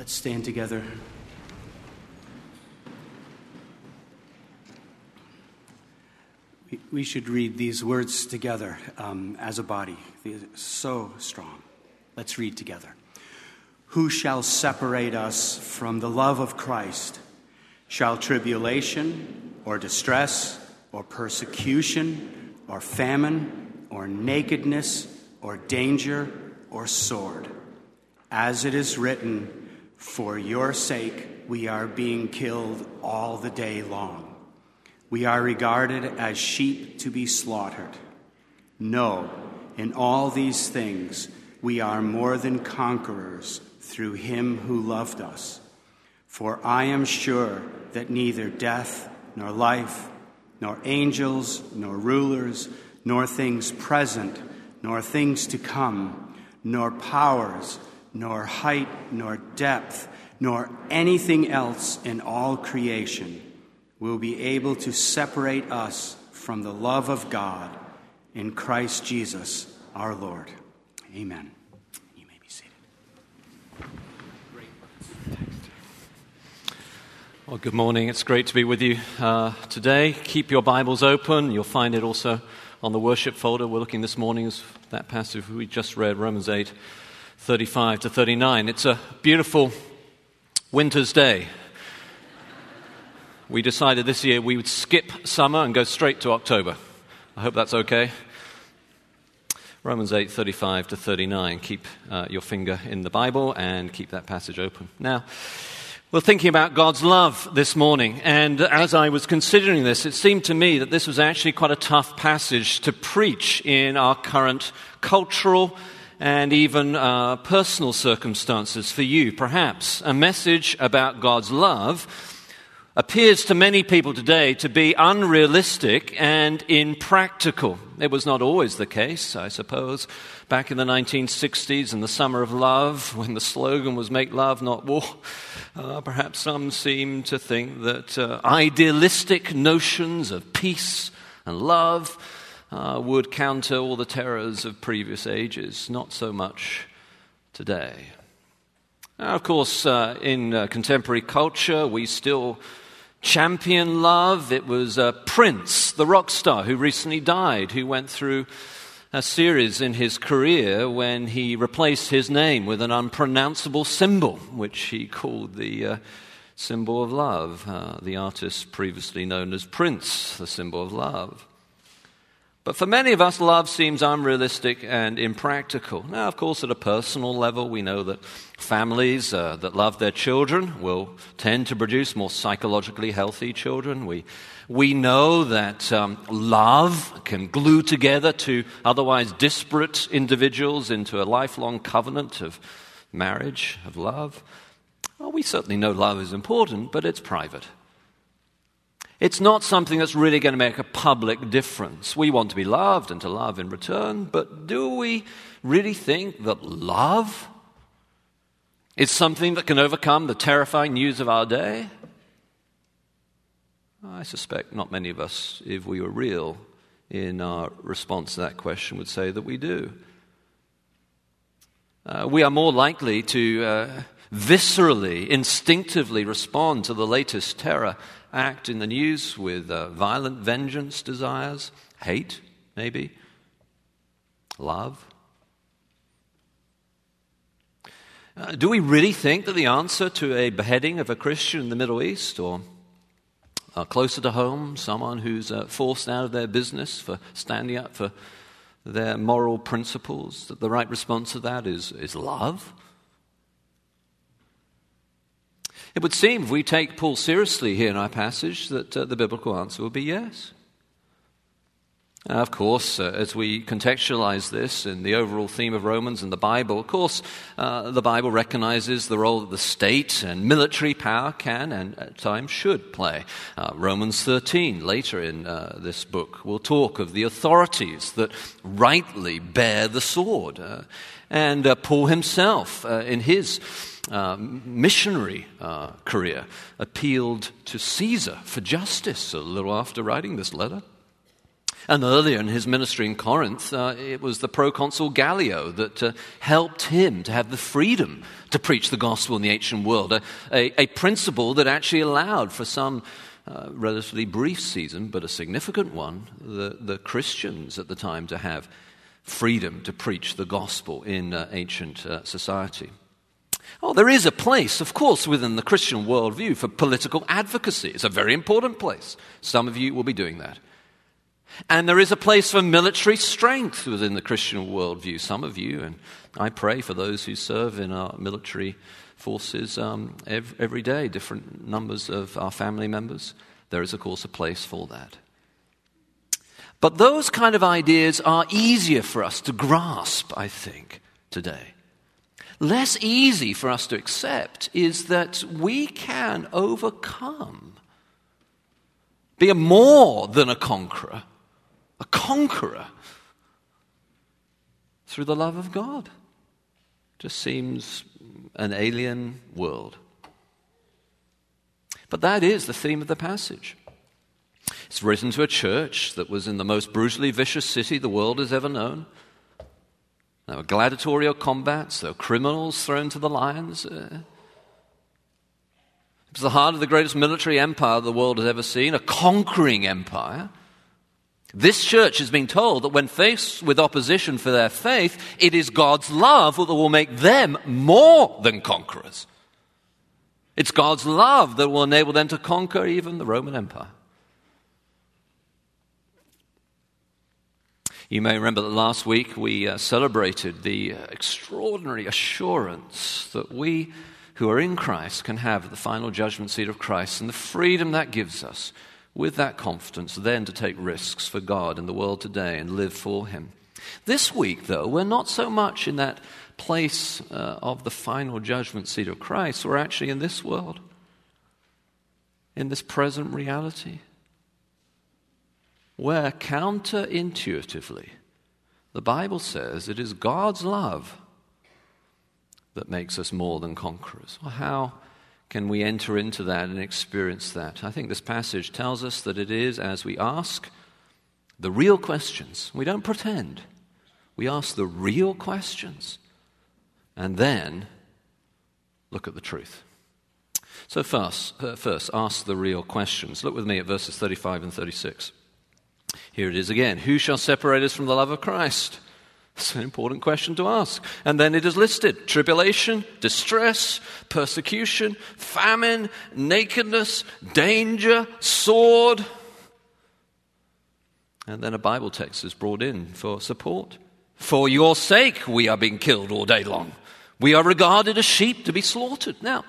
Let's stand together. We should read these words together um, as a body. They're so strong. Let's read together. Who shall separate us from the love of Christ? Shall tribulation or distress or persecution or famine or nakedness or danger or sword? As it is written, For your sake we are being killed all the day long. We are regarded as sheep to be slaughtered. No, in all these things we are more than conquerors through him who loved us. For I am sure that neither death, nor life, nor angels, nor rulers, nor things present, nor things to come, nor powers, nor height, nor depth, nor anything else in all creation will be able to separate us from the love of God in Christ Jesus our Lord. Amen. You may be seated. Well, good morning. It's great to be with you uh, today. Keep your Bibles open. You'll find it also on the worship folder. We're looking this morning at that passage we just read, Romans 8, 35 to 39. It's a beautiful winter's day. We decided this year we would skip summer and go straight to October. I hope that's okay. Romans 8, 35 to 39. Keep uh, your finger in the Bible and keep that passage open. Now, we're thinking about God's love this morning, and as I was considering this, it seemed to me that this was actually quite a tough passage to preach in our current cultural and even uh, personal circumstances for you, perhaps. A message about God's love appears to many people today to be unrealistic and impractical. It was not always the case, I suppose. Back in the 1960s, in the summer of love, when the slogan was Make Love, Not War, uh, perhaps some seem to think that uh, idealistic notions of peace and love uh, would counter all the terrors of previous ages. Not so much today. Now, of course, uh, in uh, contemporary culture, we still champion love. It was uh, Prince, the rock star, who recently died, who went through a series in his career when he replaced his name with an unpronounceable symbol, which he called the uh, symbol of love. Uh, the artist previously known as Prince, the symbol of love. But for many of us, love seems unrealistic and impractical. Now, of course, at a personal level, we know that families uh, that love their children will tend to produce more psychologically healthy children. We, we know that um, love can glue together two otherwise disparate individuals into a lifelong covenant of marriage, of love. Well, we certainly know love is important, but it's private. It's not something that's really going to make a public difference. We want to be loved and to love in return, but do we really think that love is something that can overcome the terrifying news of our day? I suspect not many of us, if we were real in our response to that question, would say that we do. Uh, we are more likely to uh, viscerally, instinctively respond to the latest terror act in the news with uh, violent vengeance desires, hate, maybe, love? Uh, do we really think that the answer to a beheading of a Christian in the Middle East or uh, closer to home, someone who's uh, forced out of their business for standing up for their moral principles, that the right response to that is, is love? It would seem, if we take Paul seriously here in our passage, that uh, the biblical answer would be yes. Of course, uh, as we contextualize this in the overall theme of Romans and the Bible, of course, uh, the Bible recognizes the role that the state and military power can and at times should play. Uh, Romans 13, later in uh, this book, will talk of the authorities that rightly bear the sword. Uh, and Paul himself, in his uh, missionary uh, career, appealed to Caesar for justice a little after writing this letter. And earlier in his ministry in Corinth, uh, it was the proconsul Gallio that uh, helped him to have the freedom to preach the gospel in the ancient world, a, a, a principle that actually allowed for some uh, relatively brief season, but a significant one, the, the Christians at the time to have freedom to preach the gospel in uh, ancient uh, society. Oh, there is a place, of course, within the Christian worldview for political advocacy. It's a very important place. Some of you will be doing that. And there is a place for military strength within the Christian worldview. Some of you, and I pray for those who serve in our military forces um, every, every day, different numbers of our family members. There is, of course, a place for that. But those kind of ideas are easier for us to grasp, I think, today. Less easy for us to accept is that we can overcome, be a more than a conqueror, a conqueror through the love of God. Just seems an alien world. But that is the theme of the passage. It's written to a church that was in the most brutally vicious city the world has ever known. There were gladiatorial combats, there were criminals thrown to the lions. Uh, it was the heart of the greatest military empire the world has ever seen, a conquering empire. This church has been told that when faced with opposition for their faith, it is God's love that will make them more than conquerors. It's God's love that will enable them to conquer even the Roman Empire. You may remember that last week we uh, celebrated the extraordinary assurance that we who are in Christ can have the final judgment seat of Christ and the freedom that gives us with that confidence then to take risks for God in the world today and live for Him. This week, though, we're not so much in that place uh, of the final judgment seat of Christ, we're actually in this world, in this present reality where counterintuitively the Bible says it is God's love that makes us more than conquerors. Well, how can we enter into that and experience that? I think this passage tells us that it is as we ask the real questions. We don't pretend, we ask the real questions and then look at the truth. So, first, uh, first, ask the real questions. Look with me at verses 35 and 36. Here it is again Who shall separate us from the love of Christ? It's an important question to ask. And then it is listed tribulation, distress, persecution, famine, nakedness, danger, sword. And then a Bible text is brought in for support. For your sake, we are being killed all day long. We are regarded as sheep to be slaughtered. Now,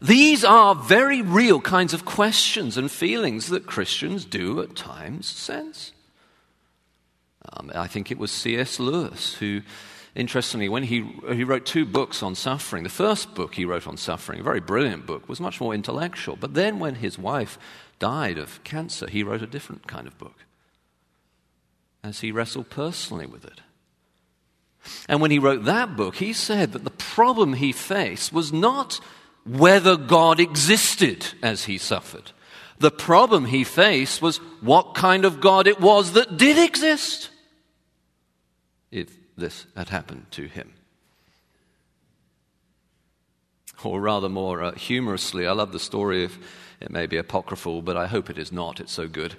these are very real kinds of questions and feelings that Christians do at times sense. Um, I think it was C.S. Lewis who, interestingly, when he, he wrote two books on suffering, the first book he wrote on suffering, a very brilliant book, was much more intellectual. But then when his wife died of cancer, he wrote a different kind of book as he wrestled personally with it. And when he wrote that book, he said that the problem he faced was not whether God existed as he suffered. The problem he faced was what kind of God it was that did exist if this had happened to him. Or rather, more uh, humorously, I love the story of it may be apocryphal, but I hope it is not. It's so good.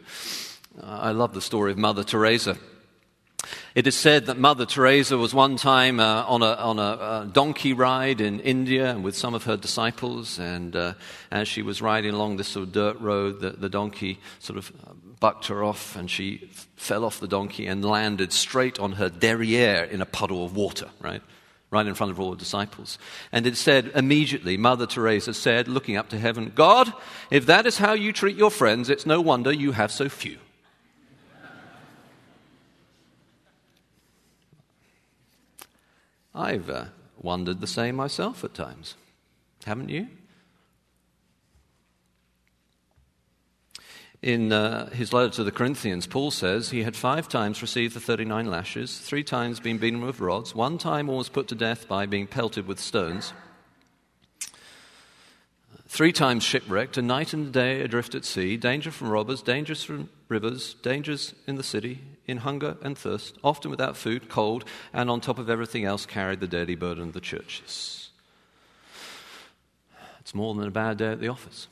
Uh, I love the story of Mother Teresa. It is said that Mother Teresa was one time uh, on, a, on a, a, donkey ride in India with some of her disciples, and uh, as she was riding along this sort of dirt road, the, the donkey sort of bucked her off, and she f- fell off the donkey and landed straight on her derriere in a puddle of water, right? Right in front of all the disciples. And it said immediately, Mother Teresa said, looking up to heaven, God, if that is how you treat your friends, it's no wonder you have so few. I've uh, wondered the same myself at times. Haven't you? In uh, his letter to the Corinthians, Paul says he had five times received the 39 lashes, three times been beaten with rods, one time almost put to death by being pelted with stones, three times shipwrecked, a night and a day adrift at sea, danger from robbers, dangers from rivers, dangers in the city, in hunger and thirst, often without food, cold, and on top of everything else, carried the daily burden of the churches. It's more than a bad day at the office.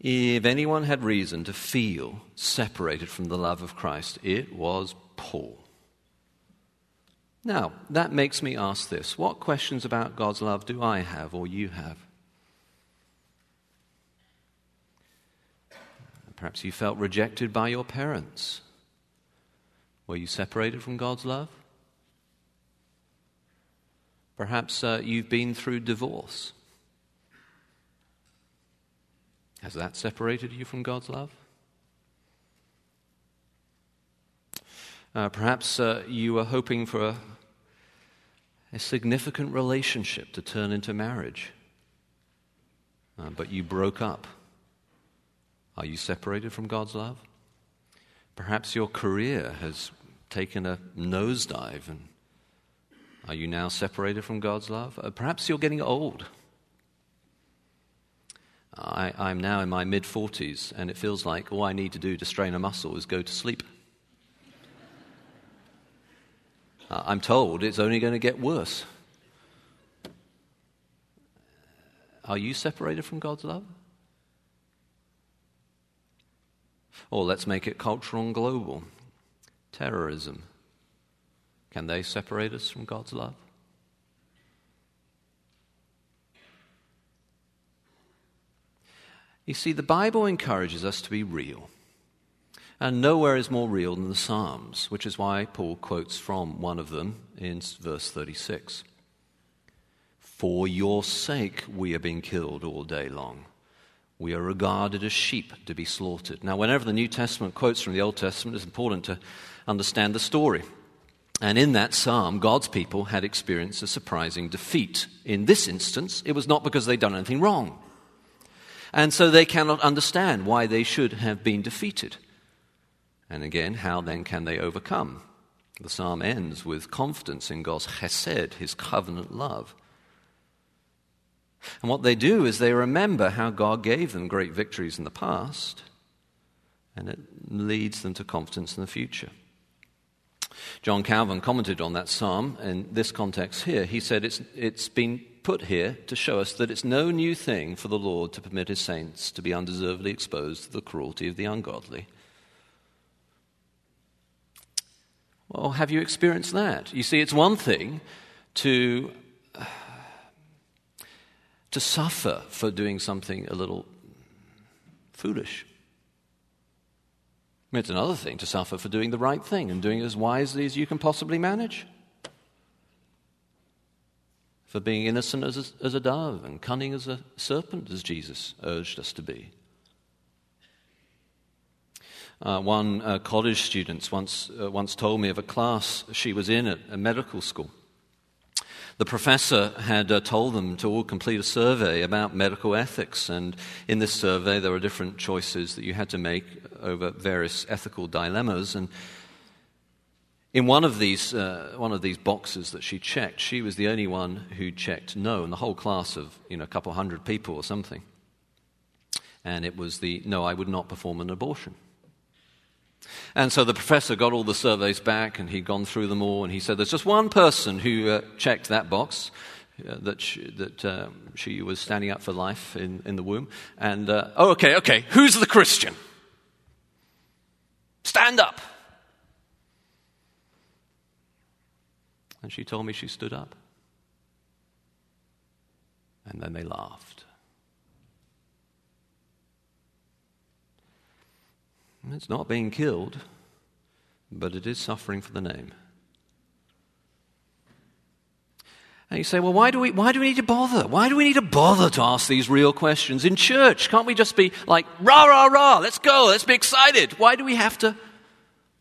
If anyone had reason to feel separated from the love of Christ, it was Paul. Now, that makes me ask this what questions about God's love do I have or you have? Perhaps you felt rejected by your parents. Were you separated from God's love? Perhaps uh, you've been through divorce. Has that separated you from God's love? Uh, perhaps uh, you were hoping for a, a, significant relationship to turn into marriage, uh, but you broke up. Are you separated from God's love? Perhaps your career has taken a nosedive, and are you now separated from God's love? Uh, perhaps you're getting old. I, am now in my mid 40s, and it feels like all I need to do to strain a muscle is go to sleep. Uh, I'm told it's only going to get worse. Are you separated from God's love? Or let's make it cultural and global. Terrorism. Can they separate us from God's love? You see, the Bible encourages us to be real. And nowhere is more real than the Psalms, which is why Paul quotes from one of them in verse 36. For your sake we are being killed all day long. We are regarded as sheep to be slaughtered. Now, whenever the New Testament quotes from the Old Testament, it's important to understand the story. And in that psalm, God's people had experienced a surprising defeat. In this instance, it was not because they'd done anything wrong. And so they cannot understand why they should have been defeated. And again, how then can they overcome? The psalm ends with confidence in God's chesed, his covenant love. And what they do is they remember how God gave them great victories in the past, and it leads them to confidence in the future. John Calvin commented on that psalm in this context here. He said it's, it's been put here to show us that it's no new thing for the Lord to permit his saints to be undeservedly exposed to the cruelty of the ungodly. Well, have you experienced that? You see, it's one thing to, to suffer for doing something a little foolish. It's another thing to suffer for doing the right thing and doing it as wisely as you can possibly manage for being innocent as a, as a dove and cunning as a serpent, as Jesus urged us to be. Uh, one uh, college student once, uh, once told me of a class she was in at a medical school. The professor had uh, told them to all complete a survey about medical ethics, and in this survey there were different choices that you had to make over various ethical dilemmas. And in one of these, uh, one of these boxes that she checked, she was the only one who checked no in the whole class of you know, a couple hundred people or something. And it was the no, I would not perform an abortion. And so the professor got all the surveys back and he'd gone through them all and he said, There's just one person who uh, checked that box. Uh, that she, that uh, she was standing up for life in, in the womb. And, uh, oh, okay, okay, who's the Christian? Stand up. And she told me she stood up. And then they laughed. It's not being killed, but it is suffering for the name. And you say, well, why do, we, why do we need to bother? Why do we need to bother to ask these real questions in church? Can't we just be like, rah, rah, rah, let's go, let's be excited? Why do we have to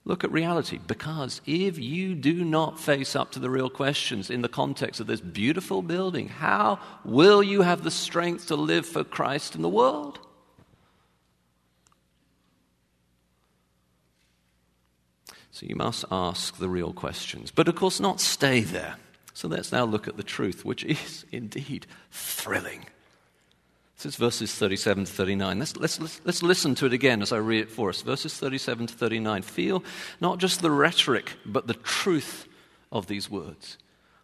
Look at reality. Because if you do not face up to the real questions in the context of this beautiful building, how will you have the strength to live for Christ in the world? So you must ask the real questions. But of course, not stay there. So let's now look at the truth, which is indeed thrilling. This is verses 37 to 39. Let's, let's, let's, let's listen to it again as I read it for us. Verses 37 to 39. Feel not just the rhetoric, but the truth of these words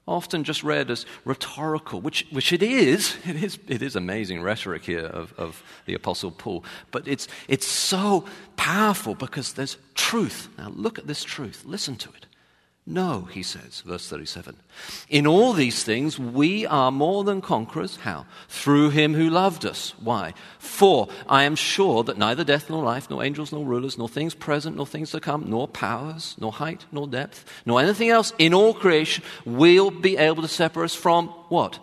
often just read as rhetorical, which, which it is. It is, it is amazing rhetoric here of, of the Apostle Paul. But it's, it's so powerful because there's truth. Now, look at this truth. Listen to it. No, he says, verse 37. In all these things, we are more than conquerors. How? Through him who loved us. Why? For I am sure that neither death nor life, nor angels nor rulers, nor things present nor things to come, nor powers, nor height nor depth, nor anything else in all creation will be able to separate us from what?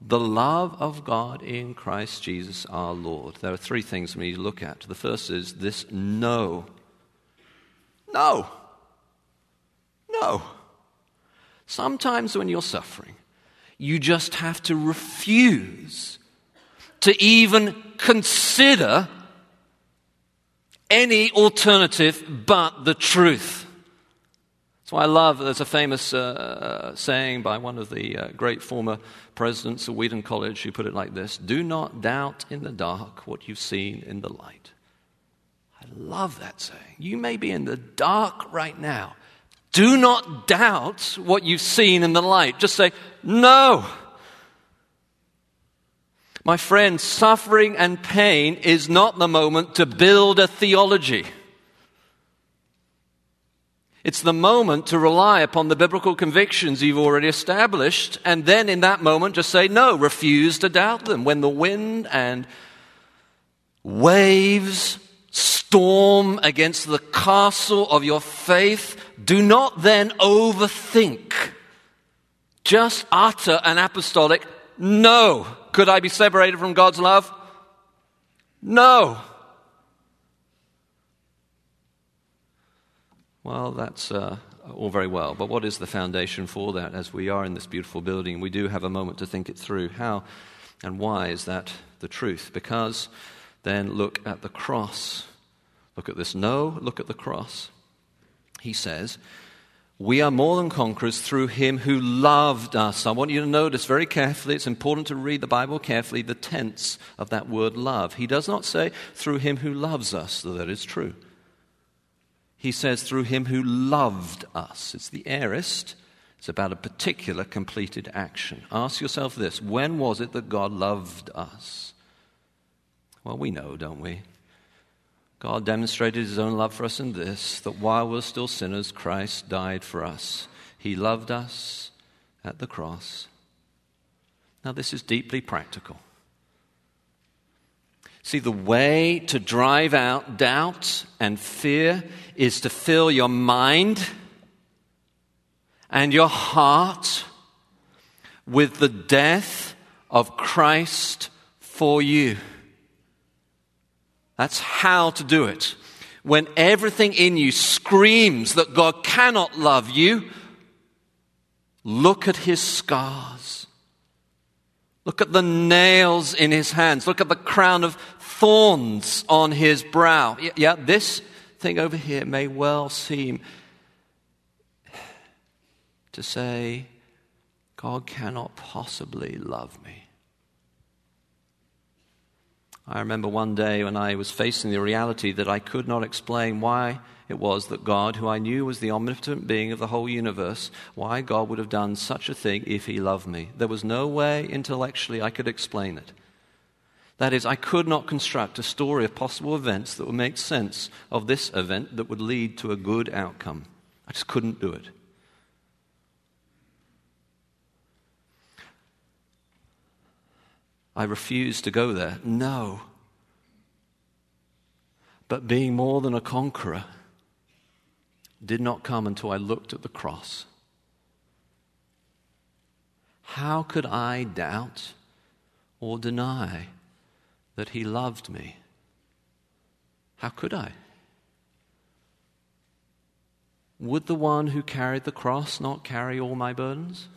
The love of God in Christ Jesus our Lord. There are three things we need to look at. The first is this no. No. No. Sometimes when you're suffering, you just have to refuse to even consider any alternative but the truth. That's why I love, there's a famous uh, saying by one of the uh, great former presidents of Wheaton College who put it like this Do not doubt in the dark what you've seen in the light. I love that saying. You may be in the dark right now, do not doubt what you've seen in the light. Just say, no. My friend, suffering and pain is not the moment to build a theology. It's the moment to rely upon the biblical convictions you've already established, and then in that moment just say, no, refuse to doubt them. When the wind and waves storm against the castle of your faith, do not then overthink. Just utter an apostolic no. Could I be separated from God's love? No. Well, that's uh, all very well, but what is the foundation for that as we are in this beautiful building? We do have a moment to think it through. How and why is that the truth? Because then look at the cross. Look at this no, look at the cross. He says, We are more than conquerors through him who loved us. I want you to notice very carefully, it's important to read the Bible carefully, the tense of that word love. He does not say through him who loves us, though that is true. He says through him who loved us. It's the aorist. It's about a particular completed action. Ask yourself this when was it that God loved us? Well, we know, don't we? God demonstrated his own love for us in this that while we're still sinners, Christ died for us. He loved us at the cross. Now, this is deeply practical. See, the way to drive out doubt and fear is to fill your mind and your heart with the death of Christ for you. That's how to do it. When everything in you screams that God cannot love you, look at his scars. Look at the nails in his hands. Look at the crown of thorns on his brow. Yeah, this thing over here may well seem to say, God cannot possibly love me. I remember one day when I was facing the reality that I could not explain why it was that God, who I knew was the omnipotent being of the whole universe, why God would have done such a thing if He loved me. There was no way intellectually I could explain it. That is, I could not construct a story of possible events that would make sense of this event that would lead to a good outcome. I just couldn't do it. I refuse to go there. No. But being more than a conqueror did not come until I looked at the cross. How could I doubt or deny that He loved me? How could I? Would the one who carried the cross not carry all my burdens?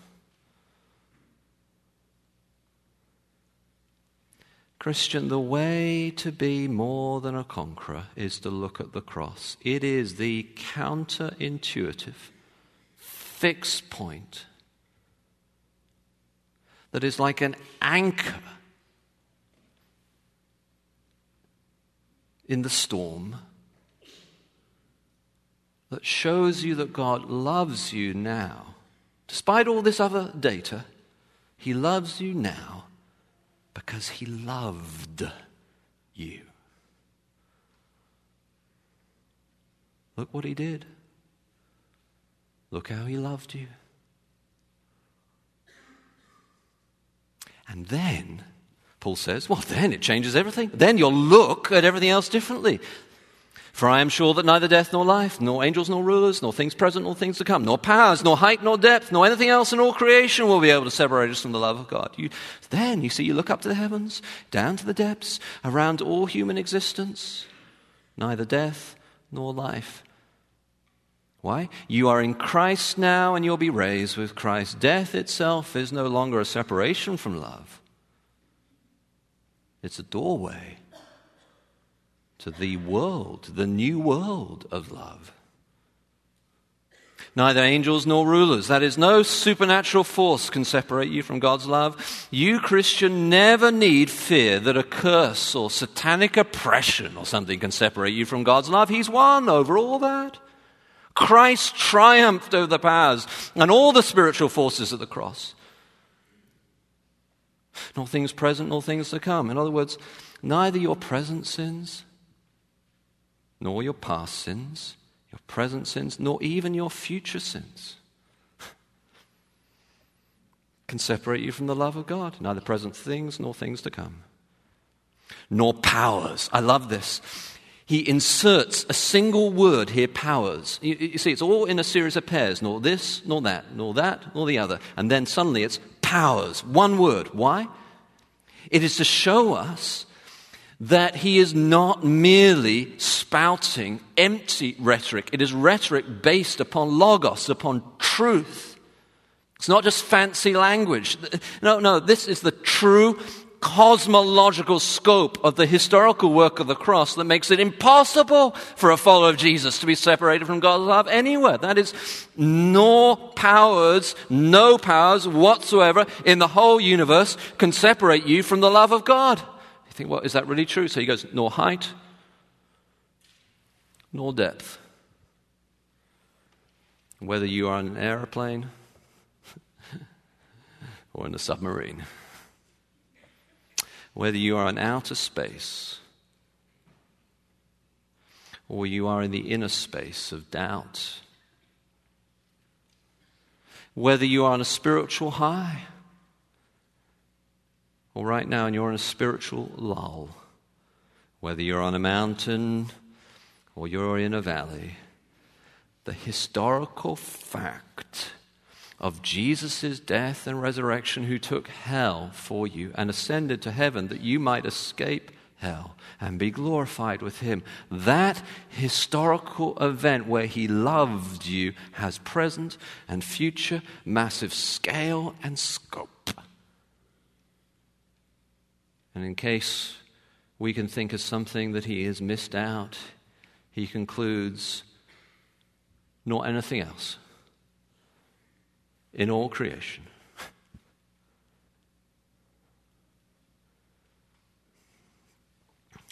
Christian, the way to be more than a conqueror is to look at the cross. It is the counterintuitive, fixed point that is like an anchor in the storm that shows you that God loves you now. Despite all this other data, He loves you now because He loved you. Look what He did. Look how He loved you. And then, Paul says, well, then it changes everything. Then you'll look at everything else differently. For I am sure that neither death nor life, nor angels nor rulers, nor things present nor things to come, nor powers, nor height nor depth, nor anything else in all creation will be able to separate us from the love of God. You, then, you see, you look up to the heavens, down to the depths, around all human existence, neither death nor life. Why? You are in Christ now and you'll be raised with Christ. Death itself is no longer a separation from love, it's a doorway to the world, the new world of love. Neither angels nor rulers, that is, no supernatural force can separate you from God's love. You, Christian, never need fear that a curse or satanic oppression or something can separate you from God's love. He's won over all that. Christ triumphed over the powers and all the spiritual forces at the cross. Nor things present, nor things to come. In other words, neither your present sins nor your past sins, your present sins, nor even your future sins can separate you from the love of God, neither present things nor things to come, nor powers. I love this. He inserts a single word here, powers. You, you, see, it's all in a series of pairs, nor this, nor that, nor that, nor the other. And then suddenly it's powers, one word. Why? It is to show us that he is not merely spouting empty rhetoric. It is rhetoric based upon logos, upon truth. It's not just fancy language. No, no, this is the true cosmological scope of the historical work of the cross that makes it impossible for a follower of Jesus to be separated from God's love anywhere. That is, no powers, no powers whatsoever in the whole universe can separate you from the love of God think, well, is that really true? So he goes, nor height, nor depth. Whether you are on an airplane or in a submarine, whether you are in outer space or you are in the inner space of doubt, whether you are on a spiritual high or right now and you're in a spiritual lull, whether you're on a mountain or you're in a valley, the historical fact of Jesus' death and resurrection, who took hell for you and ascended to heaven that you might escape hell and be glorified with him. That historical event where he loved you has present and future, massive scale and scope. And in case we can think of something that he has missed out, he concludes, nor anything else in all creation.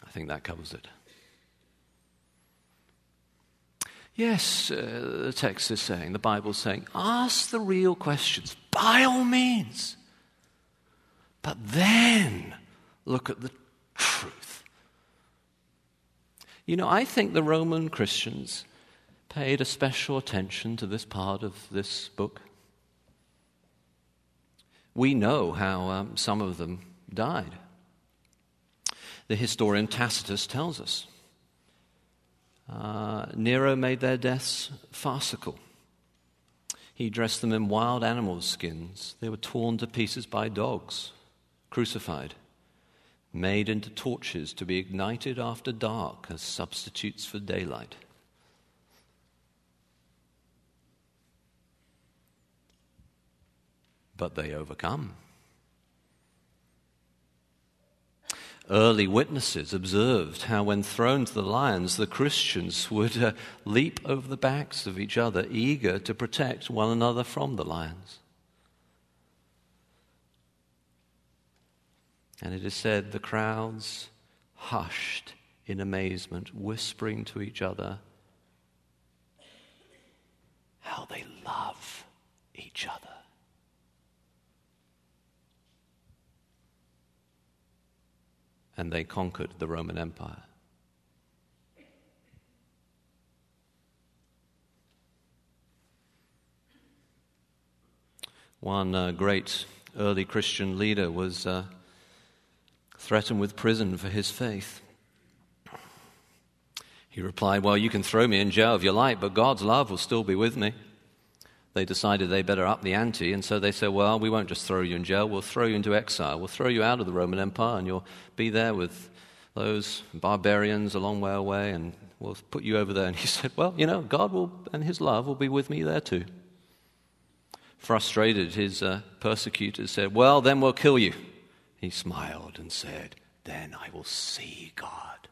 I think that covers it. Yes, uh, the text is saying, the Bible is saying, ask the real questions by all means. But then look at the truth. You know, I think the Roman Christians paid a special attention to this part of this book. We know how um, some of them died. The historian Tacitus tells us. Uh, Nero made their deaths farcical. He dressed them in wild animal skins. They were torn to pieces by dogs, crucified made into torches to be ignited after dark as substitutes for daylight. But they overcome. Early witnesses observed how, when thrown to the lions, the Christians would uh, leap over the backs of each other, eager to protect one another from the lions. And it is said the crowds hushed in amazement, whispering to each other, How they love each other. And they conquered the Roman Empire. One uh, great early Christian leader was uh, threatened with prison for his faith. He replied, Well, you can throw me in jail if you like, but God's love will still be with me. They decided they better up the ante, and so they said, Well, we won't just throw you in jail, we'll throw you into exile. We'll throw you out of the Roman Empire, and you'll be there with those barbarians a long way away, and we'll put you over there. And he said, Well, you know, God will, and his love will be with me there too. Frustrated, his uh, persecutors said, Well, then we'll kill you. He smiled and said, Then I will see God.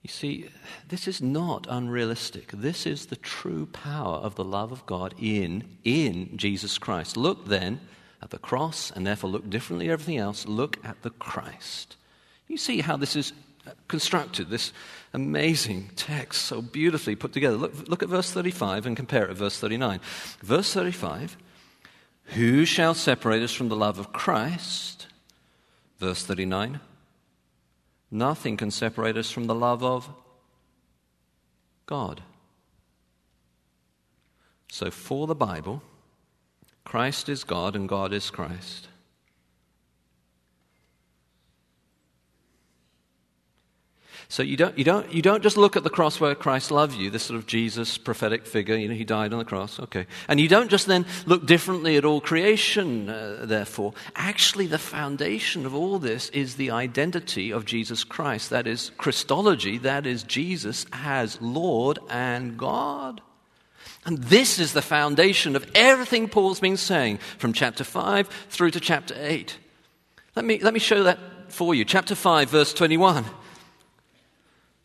You see, this is not unrealistic. This is the true power of the love of God in, in Jesus Christ. Look then at the cross, and therefore look differently at everything else. Look at the Christ. You see how this is constructed, this amazing text, so beautifully put together. Look, look at verse 35 and compare it with verse 39. Verse 35 Who shall separate us from the love of Christ? Verse 39 Nothing can separate us from the love of God. So, for the Bible, Christ is God and God is Christ. So you don't, you, don't, you don't just look at the cross where Christ loved you, this sort of Jesus prophetic figure, you know, he died on the cross, okay. And you don't just then look differently at all creation, uh, therefore. Actually, the foundation of all this is the identity of Jesus Christ. That is Christology, that is Jesus as Lord and God. And this is the foundation of everything Paul's been saying from chapter 5 through to chapter 8. Let me, let me show that for you. Chapter 5, verse 21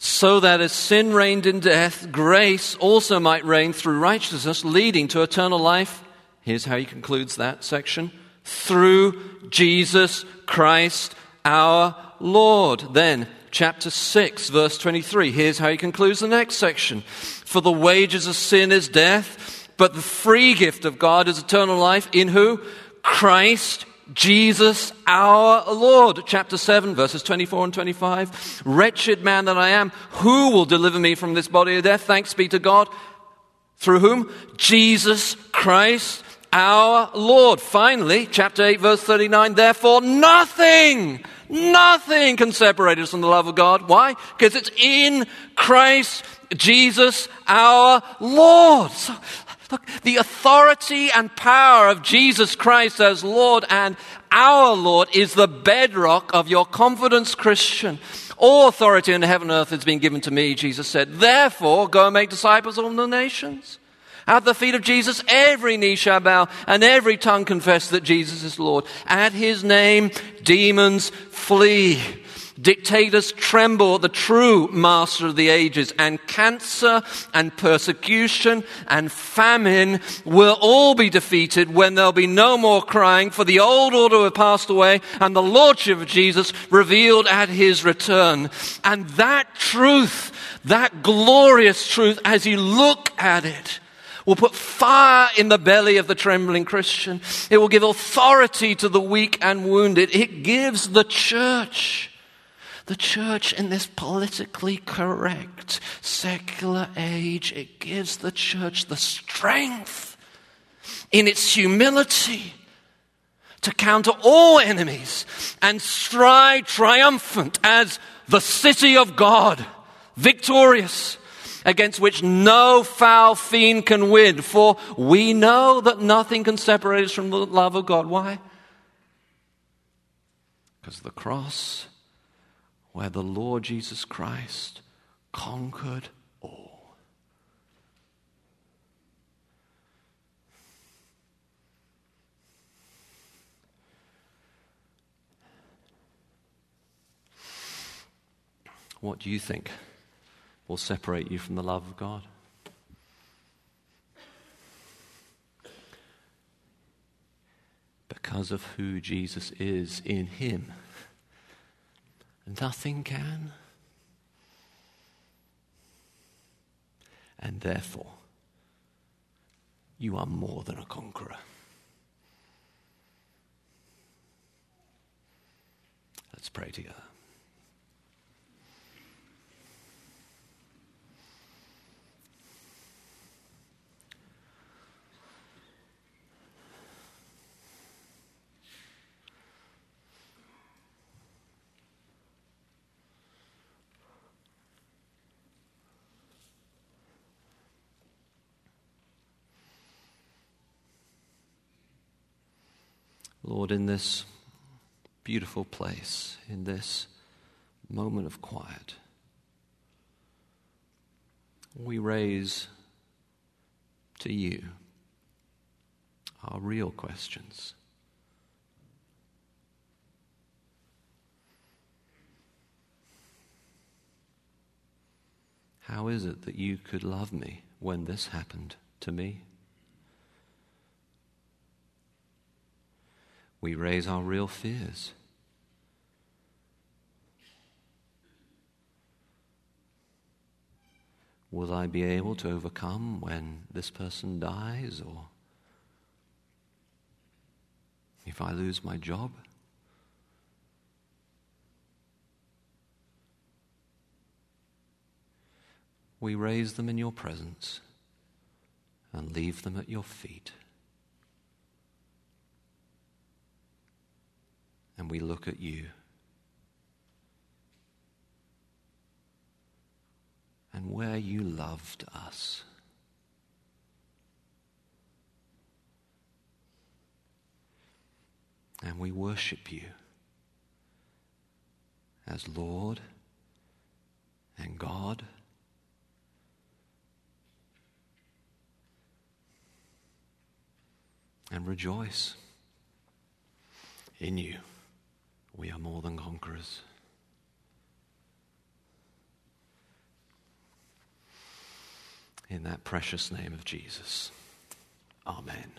so that as sin reigned in death, grace also might reign through righteousness, leading to eternal life. Here's how he concludes that section through Jesus Christ our Lord. Then, chapter 6, verse 23. Here's how he concludes the next section. For the wages of sin is death, but the free gift of God is eternal life in who? Christ Jesus our Lord. Chapter 7, verses 24 and 25. Wretched man that I am, who will deliver me from this body of death? Thanks be to God. Through whom? Jesus Christ our Lord. Finally, chapter 8, verse 39. Therefore, nothing, nothing can separate us from the love of God. Why? Because it's in Christ Jesus our Lord. So, Look, the authority and power of Jesus Christ as Lord and our Lord is the bedrock of your confidence, Christian. All authority in heaven and earth has been given to me, Jesus said. Therefore, go and make disciples of all the nations. At the feet of Jesus, every knee shall bow and every tongue confess that Jesus is Lord. At his name, demons flee. Dictators tremble at the true master of the ages, and cancer and persecution and famine will all be defeated when there'll be no more crying, for the old order will passed away and the lordship of Jesus revealed at his return. And that truth, that glorious truth, as you look at it, will put fire in the belly of the trembling Christian. It will give authority to the weak and wounded. It gives the church the church in this politically correct secular age, it gives the church the strength in its humility to counter all enemies and stride triumphant as the city of God, victorious, against which no foul fiend can win. For we know that nothing can separate us from the love of God. Why? Because the cross where the Lord Jesus Christ conquered all. What do you think will separate you from the love of God? Because of who Jesus is in Him Nothing can. And therefore, you are more than a conqueror. Let's pray together. Lord, in this beautiful place, in this moment of quiet, we raise to you our real questions. How is it that you could love me when this happened to me? We raise our real fears. Will I be able to overcome when this person dies or if I lose my job? We raise them in your presence and leave them at your feet. And we look at you. And where you loved us. And we worship you as Lord and God. And rejoice in you. We are more than conquerors. In that precious name of Jesus. Amen.